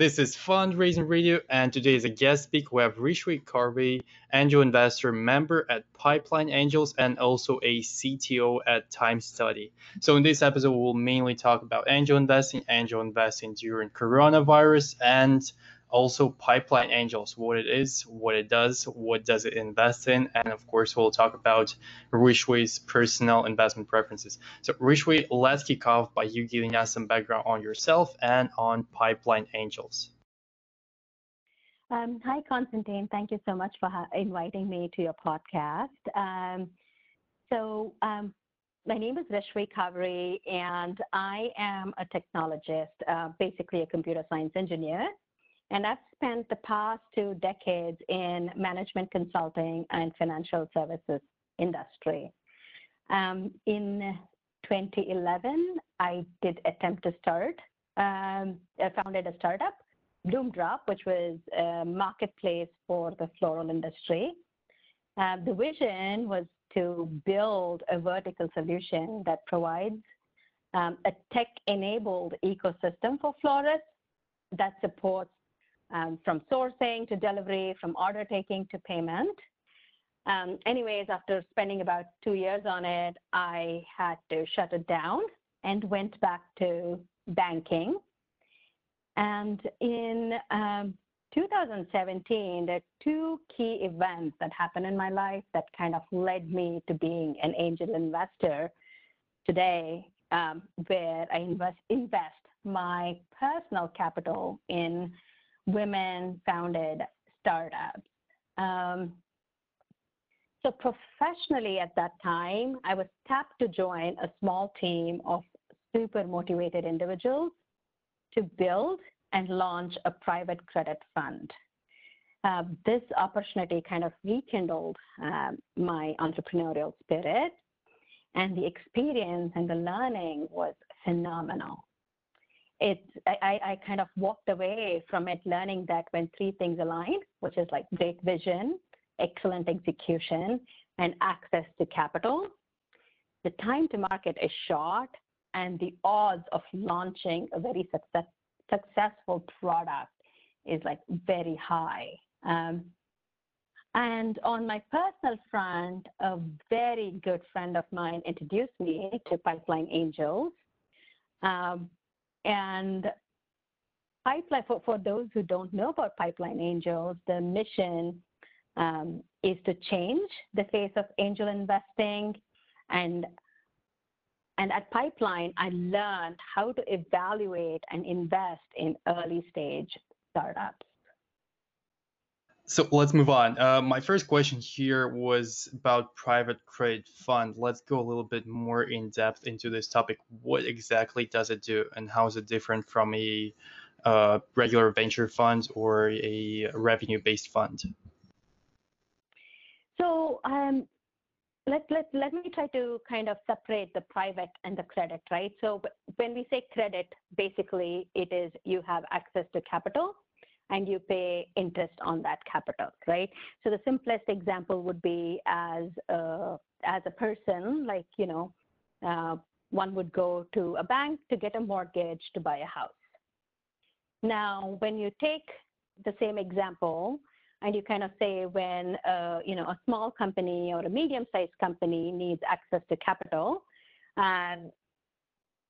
This is Fundraising Radio, and today is a guest speaker. We have Rishwie Cauvery, angel investor member at Pipeline Angels, and also a CTO at Time Study. So in this episode, we'll mainly talk about angel investing, angel investing during coronavirus, and also Pipeline Angels, what it is, what it does, what does it invest in, and of course we'll talk about Rishwie's personal investment preferences. So Rishwie, let's kick off by you giving us some background on yourself and on Pipeline Angels. Um, hi, Constantine. Thank you so much for inviting me to your podcast. Um, so um, my name is Rishwie Cauvery, and I am a technologist, uh, basically a computer science engineer. And I've spent the past two decades in management consulting and financial services industry. Um, in 2011, I did attempt to start, um, I founded a startup, Bloomdrop, which was a marketplace for the floral industry. Uh, the vision was to build a vertical solution that provides um, a tech-enabled ecosystem for florists that supports from sourcing to delivery, from order taking to payment. Um, anyways, after spending about two years on it, I had to shut it down and went back to banking. And in um, 2017, there are two key events that happened in my life that kind of led me to being an angel investor today, um, where I invest, invest my personal capital in women founded startups. Um, so professionally at that time, I was tapped to join a small team of super motivated individuals to build and launch a private credit fund. Uh, this opportunity kind of rekindled uh, my entrepreneurial spirit, and the experience and the learning was phenomenal it's I, I kind of walked away from it learning that when three things align, which is like great vision, excellent execution, and access to capital, the time to market is short and the odds of launching a very success, successful product is like very high. Um, and on my personal front, a very good friend of mine introduced me to Pipeline Angels. Um, and Pipeline, for, for those who don't know about Pipeline Angels, the mission um, is to change the face of angel investing. And, and at Pipeline, I learned how to evaluate and invest in early stage startups. So let's move on. Uh, my first question here was about private credit fund. Let's go a little bit more in depth into this topic. What exactly does it do, and how is it different from a uh, regular venture fund or a revenue-based fund? So um, let, let, let me try to kind of separate the private and the credit, right? So when we say credit, basically it is you have access to capital and you pay interest on that capital, right? So the simplest example would be as a, as a person, like, you know, uh, one would go to a bank to get a mortgage to buy a house. Now, when you take the same example and you kind of say when, uh, you know, a small company or a medium-sized company needs access to capital, and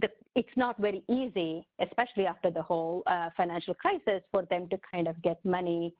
the, it's not very easy, especially after the whole uh, financial crisis, for them to kind of get money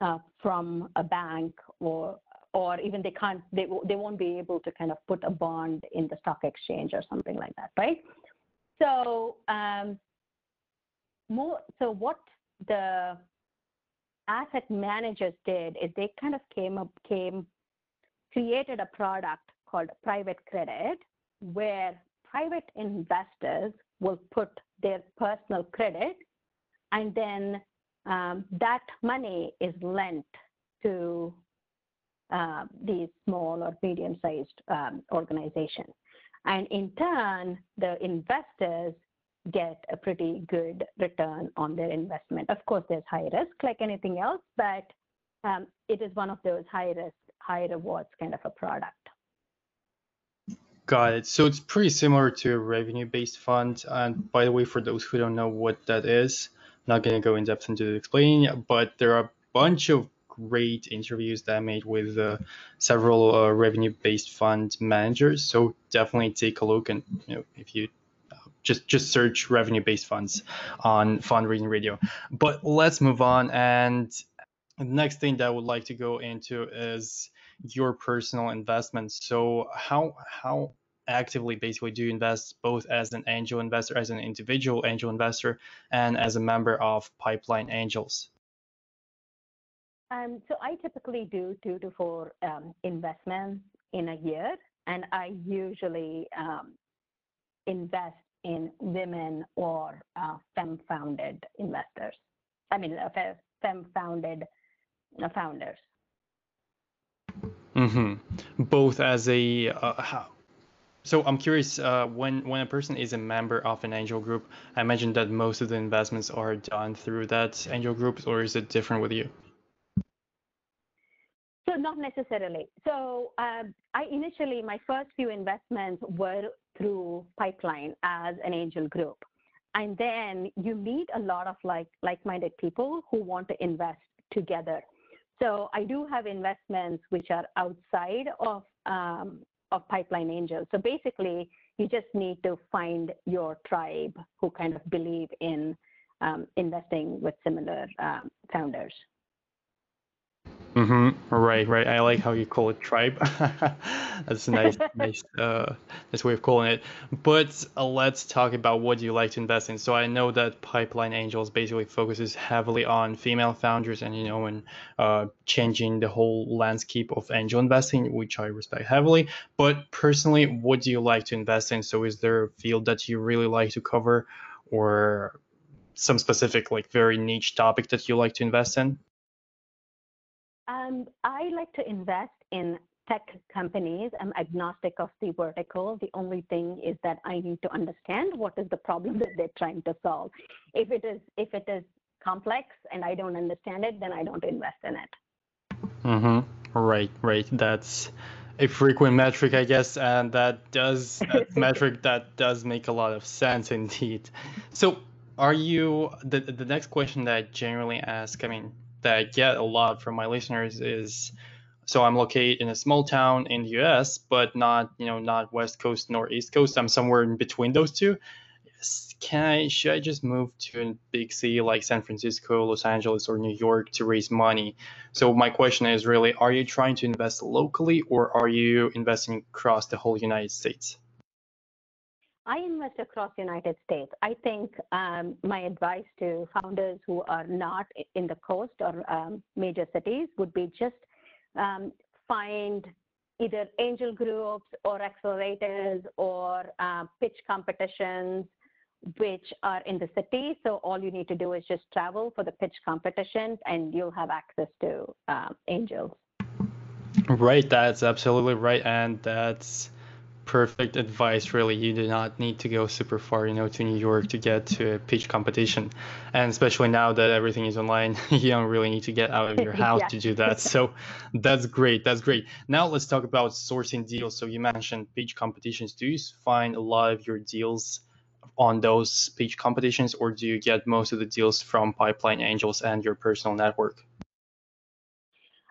uh, from a bank or or even they can't they they won't be able to kind of put a bond in the stock exchange or something like that, right? So um, more so what the asset managers did is they kind of came up came created a product called private credit where private investors will put their personal credit and then um, that money is lent to uh, these small or medium-sized um, organizations. And in turn, the investors get a pretty good return on their investment. Of course, there's high risk like anything else, but um, it is one of those high risk, high rewards kind of a product. Got it. So it's pretty similar to a revenue-based fund. And by the way, for those who don't know what that is, not going to go in depth into the explaining, but there are a bunch of great interviews that I made with uh, several uh, revenue-based fund managers. So definitely take a look, and you know, if you uh, just just search revenue-based funds on Fundraising Radio. But let's move on, and the next thing that I would like to go into is your personal investments. So how how actively basically do you invest both as an angel investor, as an individual angel investor, and as a member of Pipeline Angels? Um, so I typically do two to four um, investments in a year, and I usually um, invest in women or uh, fem-founded investors. I mean, uh, fem-founded uh, founders. Mm-hmm. Both as a uh, how, so I'm curious, uh, when when a person is a member of an angel group, I imagine that most of the investments are done through that angel group, or is it different with you? So not necessarily. So um, I initially my first few investments were through Pipeline as an angel group, and then you meet a lot of like like-minded people who want to invest together. So I do have investments which are outside of um, of Pipeline Angels. So basically, you just need to find your tribe who kind of believe in um, investing with similar um, founders. Mm-hmm. Right, right. I like how you call it tribe. That's a nice, nice, uh, nice way of calling it. But uh, let's talk about what you like to invest in. So I know that Pipeline Angels basically focuses heavily on female founders and you know, and uh, changing the whole landscape of angel investing, which I respect heavily. But personally, what do you like to invest in? So is there a field that you really like to cover, or some specific, like very niche topic that you like to invest in? Um, I like to invest in tech companies. I'm agnostic of the vertical. The only thing is that I need to understand what is the problem that they're trying to solve. If it is if it is complex and I don't understand it, then I don't invest in it. Mm-hmm. Right, right. That's a frequent metric, I guess, and that does that metric that does make a lot of sense indeed. So, are you the the next question that I generally ask? I mean, that I get a lot from my listeners is so I'm located in a small town in the US, but not, you know, not West Coast nor East Coast. I'm somewhere in between those two. Can I should I just move to a big city like San Francisco, Los Angeles, or New York to raise money? So my question is really, are you trying to invest locally or are you investing across the whole United States? I invest across the United States. I think um, my advice to founders who are not in the coast or um, major cities would be just um, find either angel groups or accelerators or uh, pitch competitions which are in the city. So all you need to do is just travel for the pitch competition and you'll have access to uh, angels. Right, that's absolutely right. And that's perfect advice really. You do not need to go super far you know to new york to get to a pitch competition. And especially now that everything is online you don't really need to get out of your house yeah. to do that. So that's great. That's great. Now let's talk about sourcing deals. So you mentioned pitch competitions. Do you find a lot of your deals on those pitch competitions or do you get most of the deals from pipeline angels and your personal network?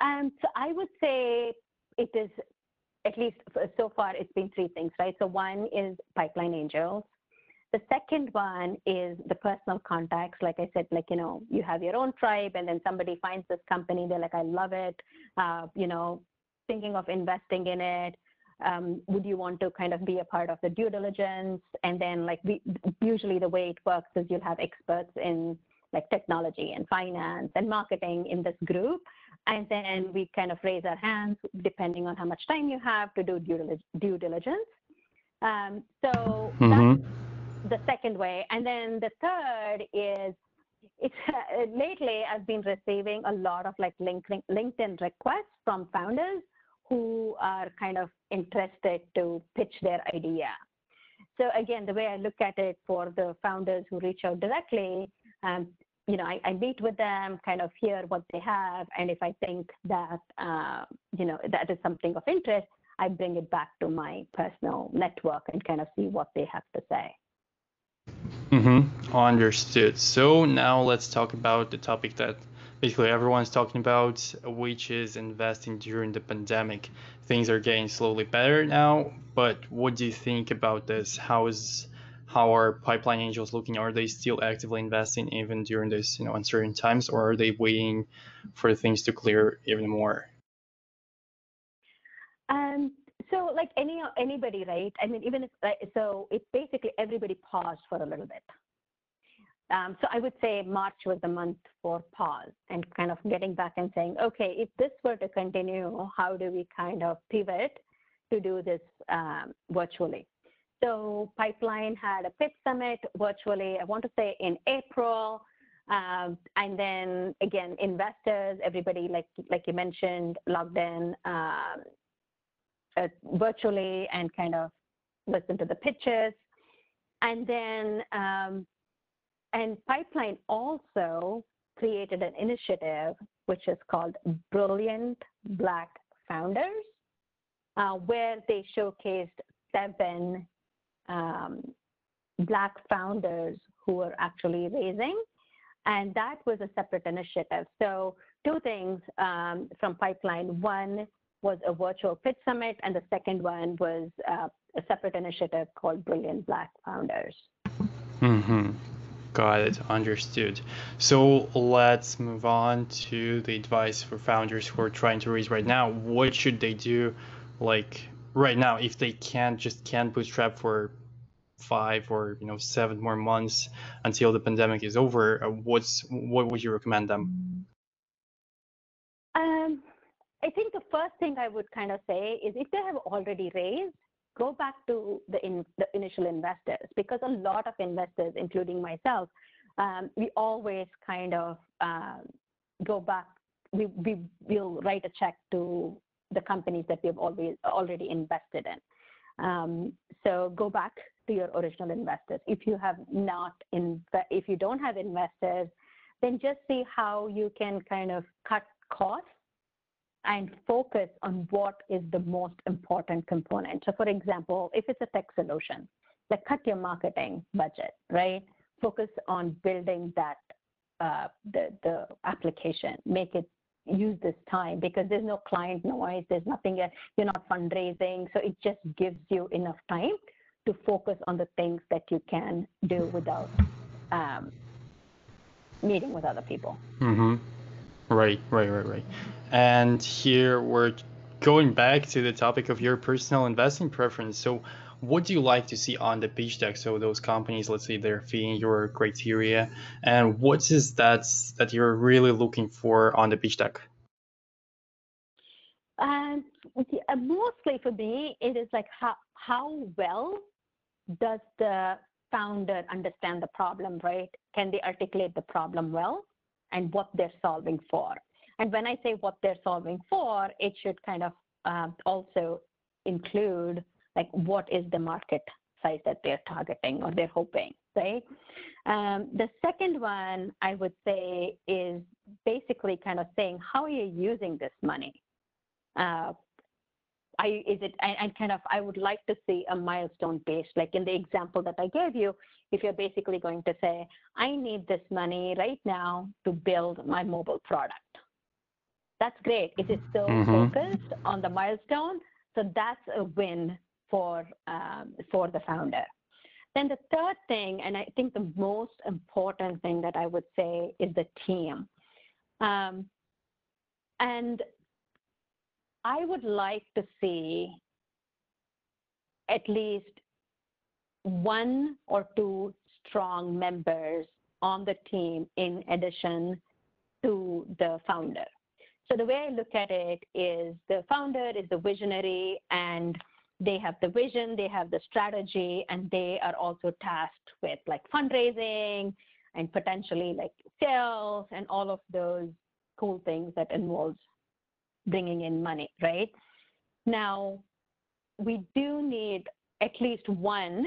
Um, so i would say it is at least so far, it's been three things, right? So one is pipeline angels. The second one is the personal contacts. Like I said, like, you know, you have your own tribe and then somebody finds this company. They're like, I love it. Uh, you know, thinking of investing in it. Um, would you want to kind of be a part of the due diligence? And then like we, usually the way it works is you'll have experts in like technology and finance and marketing in this group. And then we kind of raise our hands depending on how much time you have to do due, diligence. Um, so mm-hmm. that's the second way. And then the third is it's uh, lately I've been receiving a lot of like LinkedIn requests from founders who are kind of interested to pitch their idea. So again, the way I look at it for the founders who reach out directly, um, you know, I, I, meet with them, kind of hear what they have, and if I think that uh, you know that is something of interest, I bring it back to my personal network and kind of see what they have to say. Mm-hmm. Understood. So now let's talk about the topic that basically everyone's talking about, which is investing during the pandemic. Things are getting slowly better now, but what do you think about this? How is how are pipeline angels looking? Are they still actively investing even during this, you know, uncertain times, or are they waiting for things to clear even more? Um, so like any anybody, right? I mean, even if so, it basically everybody paused for a little bit. Um, so I would say March was the month for pause and kind of getting back and saying, okay, if this were to continue, how do we kind of pivot to do this um, virtually? So Pipeline had a pitch summit virtually, I want to say in April. Um, and then again, investors, everybody, like, like you mentioned, logged in um, uh, virtually and kind of listened to the pitches. And then, um, and Pipeline also created an initiative which is called Brilliant Black Founders, uh, where they showcased seven um, Black founders who were actually raising. And that was a separate initiative. So, two things um, from Pipeline. One was a virtual pitch summit, and the second one was uh, a separate initiative called Brilliant Black Founders. Mm-hmm. Got it. Understood. So let's move on to the advice for founders who are trying to raise right now. What should they do, like right now, if they can't just can't bootstrap for five or you know seven more months until the pandemic is over? Uh, what's what would you recommend them? Um, I think the first thing I would kind of say is if they have already raised, go back to the, in, the initial investors because a lot of investors, including myself, um, we always kind of um, go back. We, we will write a check to the companies that we've always already invested in. Um, so go back to your original investors. If you have not in, if you don't have investors, then just see how you can kind of cut costs and focus on what is the most important component. So, for example, if it's a tech solution, like cut your marketing budget, right? Focus on building that uh, the the application, make it use this time because there's no client noise, there's nothing you're not fundraising, so it just gives you enough time to focus on the things that you can do without um, meeting with other people. Mm-hmm. Right, right, right, right. And here we're going back to the topic of your personal investing preference. So, what do you like to see on the pitch deck? So, those companies, let's say they're fitting your criteria, and what is that that you're really looking for on the pitch deck? Um, mostly for me, it is like how how well does the founder understand the problem, right? Can they articulate the problem well and what they're solving for? And when I say what they're solving for, it should kind of uh, also include like what is the market size that they're targeting or they're hoping, right? Um, the second one I would say is basically kind of saying how are you using this money? Uh, I is it and kind of I would like to see a milestone based, like in the example that I gave you, if you're basically going to say, I need this money right now to build my mobile product. That's great. It is so mm-hmm. focused on the milestone, so that's a win for um, for the founder. Then the third thing, and I think the most important thing that I would say is the team. Um, and I would like to see at least one or two strong members on the team in addition to the founder. So the way I look at it is the founder is the visionary and they have the vision, they have the strategy, and they are also tasked with like fundraising and potentially like sales and all of those cool things that involves bringing in money, right? Now, we do need at least one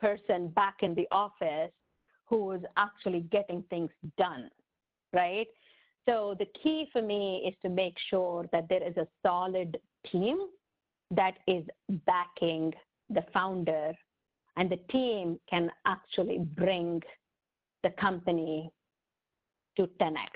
person back in the office who is actually getting things done, right? So the key for me is to make sure that there is a solid team that is backing the founder and the team can actually bring the company to 10x.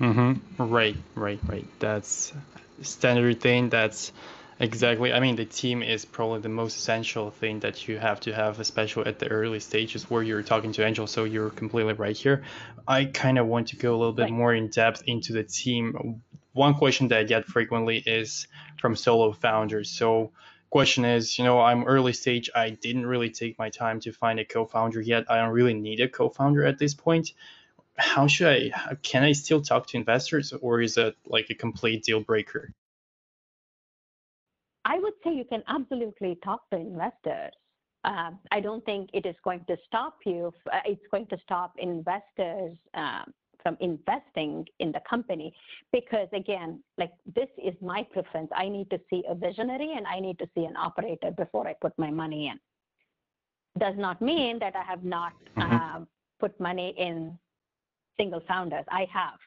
Mm-hmm. Right, right, right. That's standard thing. That's exactly. I mean, the team is probably the most essential thing that you have to have, especially at the early stages where you're talking to angels. So you're completely right here. I kind of want to go a little bit right. more in depth into the team. One question that I get frequently is from solo founders. So question is, you know, I'm early stage. I didn't really take my time to find a co-founder yet. I don't really need a co-founder at this point how should I can I still talk to investors or is it like a complete deal breaker? I would say you can absolutely talk to investors. Uh, I don't think it is going to stop you. Uh, it's going to stop investors uh, from investing in the company because, again, like this is my preference. I need to see a visionary and I need to see an operator before I put my money in. Does not mean that I have not mm-hmm. put money in single founders. I have.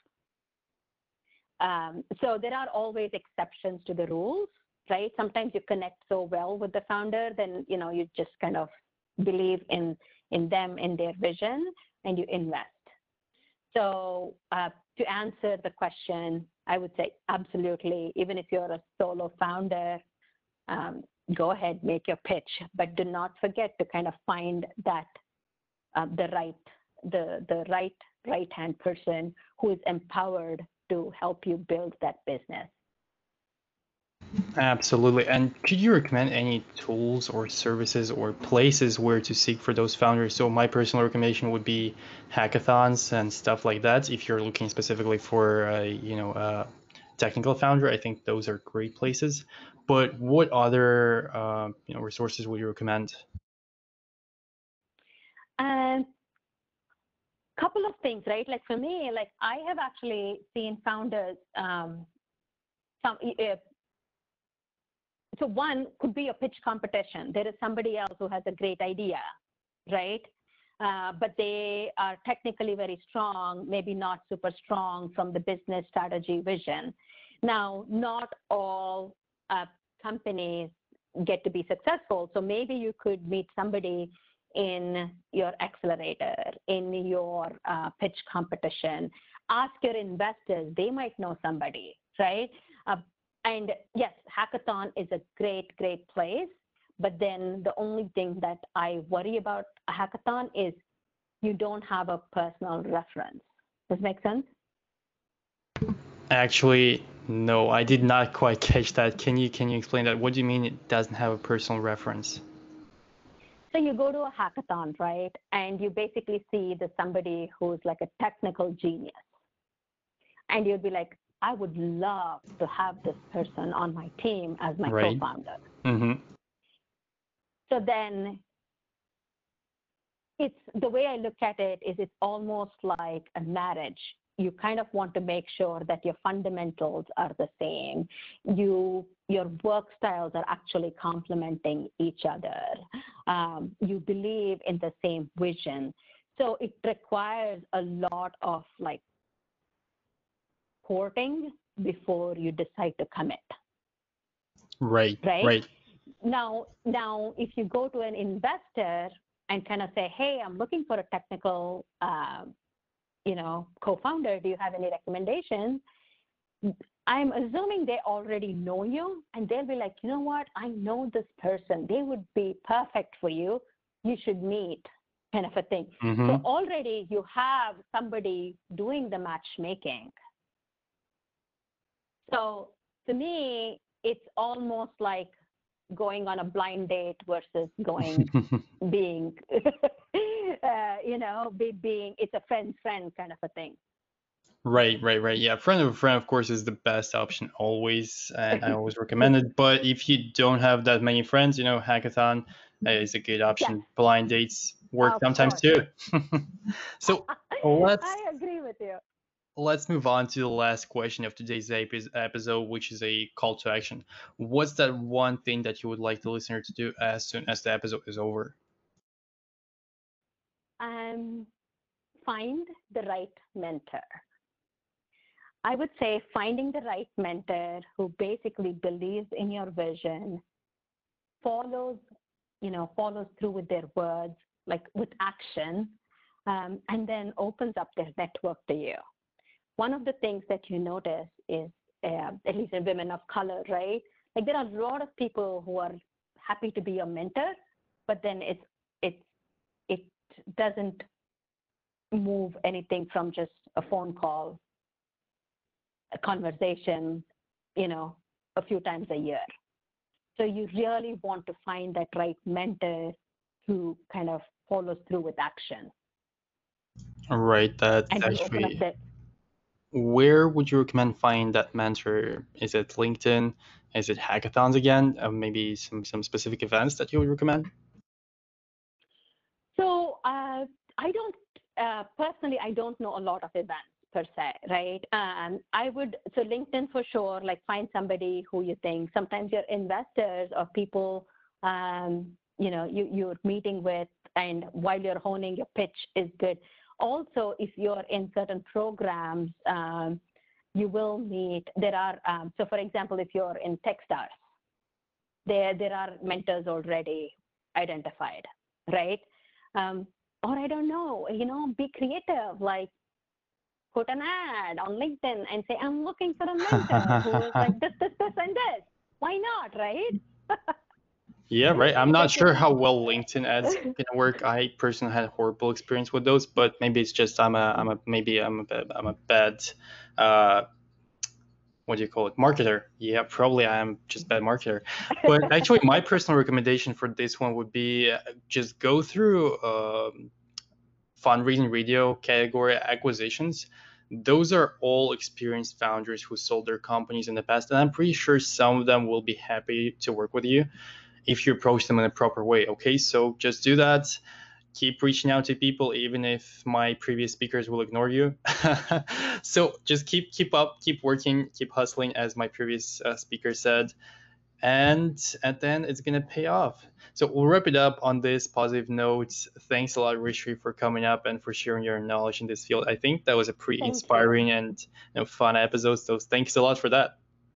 Um, so there are always exceptions to the rules, right? Sometimes you connect so well with the founder, then you know you just kind of believe in in them in their vision, and you invest. So uh, to answer the question, I would say absolutely. Even if you're a solo founder, um, go ahead, make your pitch, but do not forget to kind of find that uh, the right the the right right hand person who is empowered to help you build that business. Absolutely. And could you recommend any tools or services or places where to seek for those founders? So my personal recommendation would be hackathons and stuff like that. If you're looking specifically for a, you know a technical founder, I think those are great places. But what other uh, you know resources would you recommend? Um, couple of things, right? Like for me, like I have actually seen founders. Um, some uh, so one could be a pitch competition. There is somebody else who has a great idea, right? Uh, but they are technically very strong, maybe not super strong from the business strategy vision. Now, not all uh, companies get to be successful. So maybe you could meet somebody in your accelerator, in your uh, pitch competition. Ask your investors, they might know somebody, right? Uh, and yes, hackathon is a great, great place. But then the only thing that I worry about a hackathon is you don't have a personal reference. Does make sense? Actually, no, I did not quite catch that. Can you can you explain that? What do you mean it doesn't have a personal reference? So you go to a hackathon, right? And you basically see the somebody who's like a technical genius. And you'd be like, I would love to have this person on my team as my right. co-founder. Mm-hmm. So then it's the way I look at it is it's almost like a marriage you kind of want to make sure that your fundamentals are the same. You your work styles are actually complementing each other. Um, you believe in the same vision. So it requires a lot of like courting before you decide to commit. Right. Right. Right. Now, now, if you go to an investor and kind of say, "Hey, I'm looking for a technical uh, you know, co-founder, do you have any recommendations? I'm assuming they already know you and they'll be like, you know what, I know this person. They would be perfect for you. You should meet, kind of a thing. Mm-hmm. So already you have somebody doing the matchmaking. So to me, it's almost like going on a blind date versus going being uh, you know be, being it's a friend friend kind of a thing. Right right right. Yeah friend of a friend of course is the best option always and i always recommend it. But if you don't have that many friends you know hackathon is a good option. Yeah. blind dates work of sometimes too. So let's i agree with you let's move on to the last question of today's episode, which is a call to action. What's that one thing that you would like the listener to do as soon as the episode is over? Um, find the right mentor. I would say finding the right mentor who basically believes in your vision, follows you know, follows through with their words, like with action, um, and then opens up their network to you. One of the things that you notice is, uh, at least in women of color, right? Like there are a lot of people who are happy to be a mentor, but then it's it's it doesn't move anything from just a phone call, a conversation, you know, a few times a year. So you really want to find that right mentor who kind of follows through with action. Right. That's And you open up actually. Where would you recommend finding that mentor? Is it LinkedIn? Is it hackathons again? Uh, maybe some some specific events that you would recommend? So uh, I don't uh, personally, I don't know a lot of events per se, right? Um, I would so LinkedIn for sure. Like find somebody who you think. Sometimes your investors or people, um, you know, you you're meeting with, and while you're honing your pitch is good. Also, if you're in certain programs, um, you will meet. There are um, so for example, if you're in TechStars, there there are mentors already identified, right? Um, or I don't know, you know, be creative, like put an ad on LinkedIn and say, I'm looking for a mentor who is like this, this, this, and this. Why not, right? Yeah, right. I'm not sure how well LinkedIn ads can work. I personally had horrible experience with those, but maybe it's just I'm a I'm a maybe I'm a bad, I'm a bad uh what do you call it marketer. Yeah, probably I am just bad marketer. But actually, my personal recommendation for this one would be uh, just go through um, fundraising radio category acquisitions. Those are all experienced founders who sold their companies in the past, and I'm pretty sure some of them will be happy to work with you if you approach them in a proper way. Okay, so just do that. Keep reaching out to people, even if my previous speakers will ignore you. so just keep keep up, keep working, keep hustling, as my previous uh, speaker said, and and then it's gonna pay off. So we'll wrap it up on this positive note. Thanks a lot, Rishwie, for coming up and for sharing your knowledge in this field. I think that was a pretty Thank you. inspiring and you know, fun episode. So thanks a lot for that.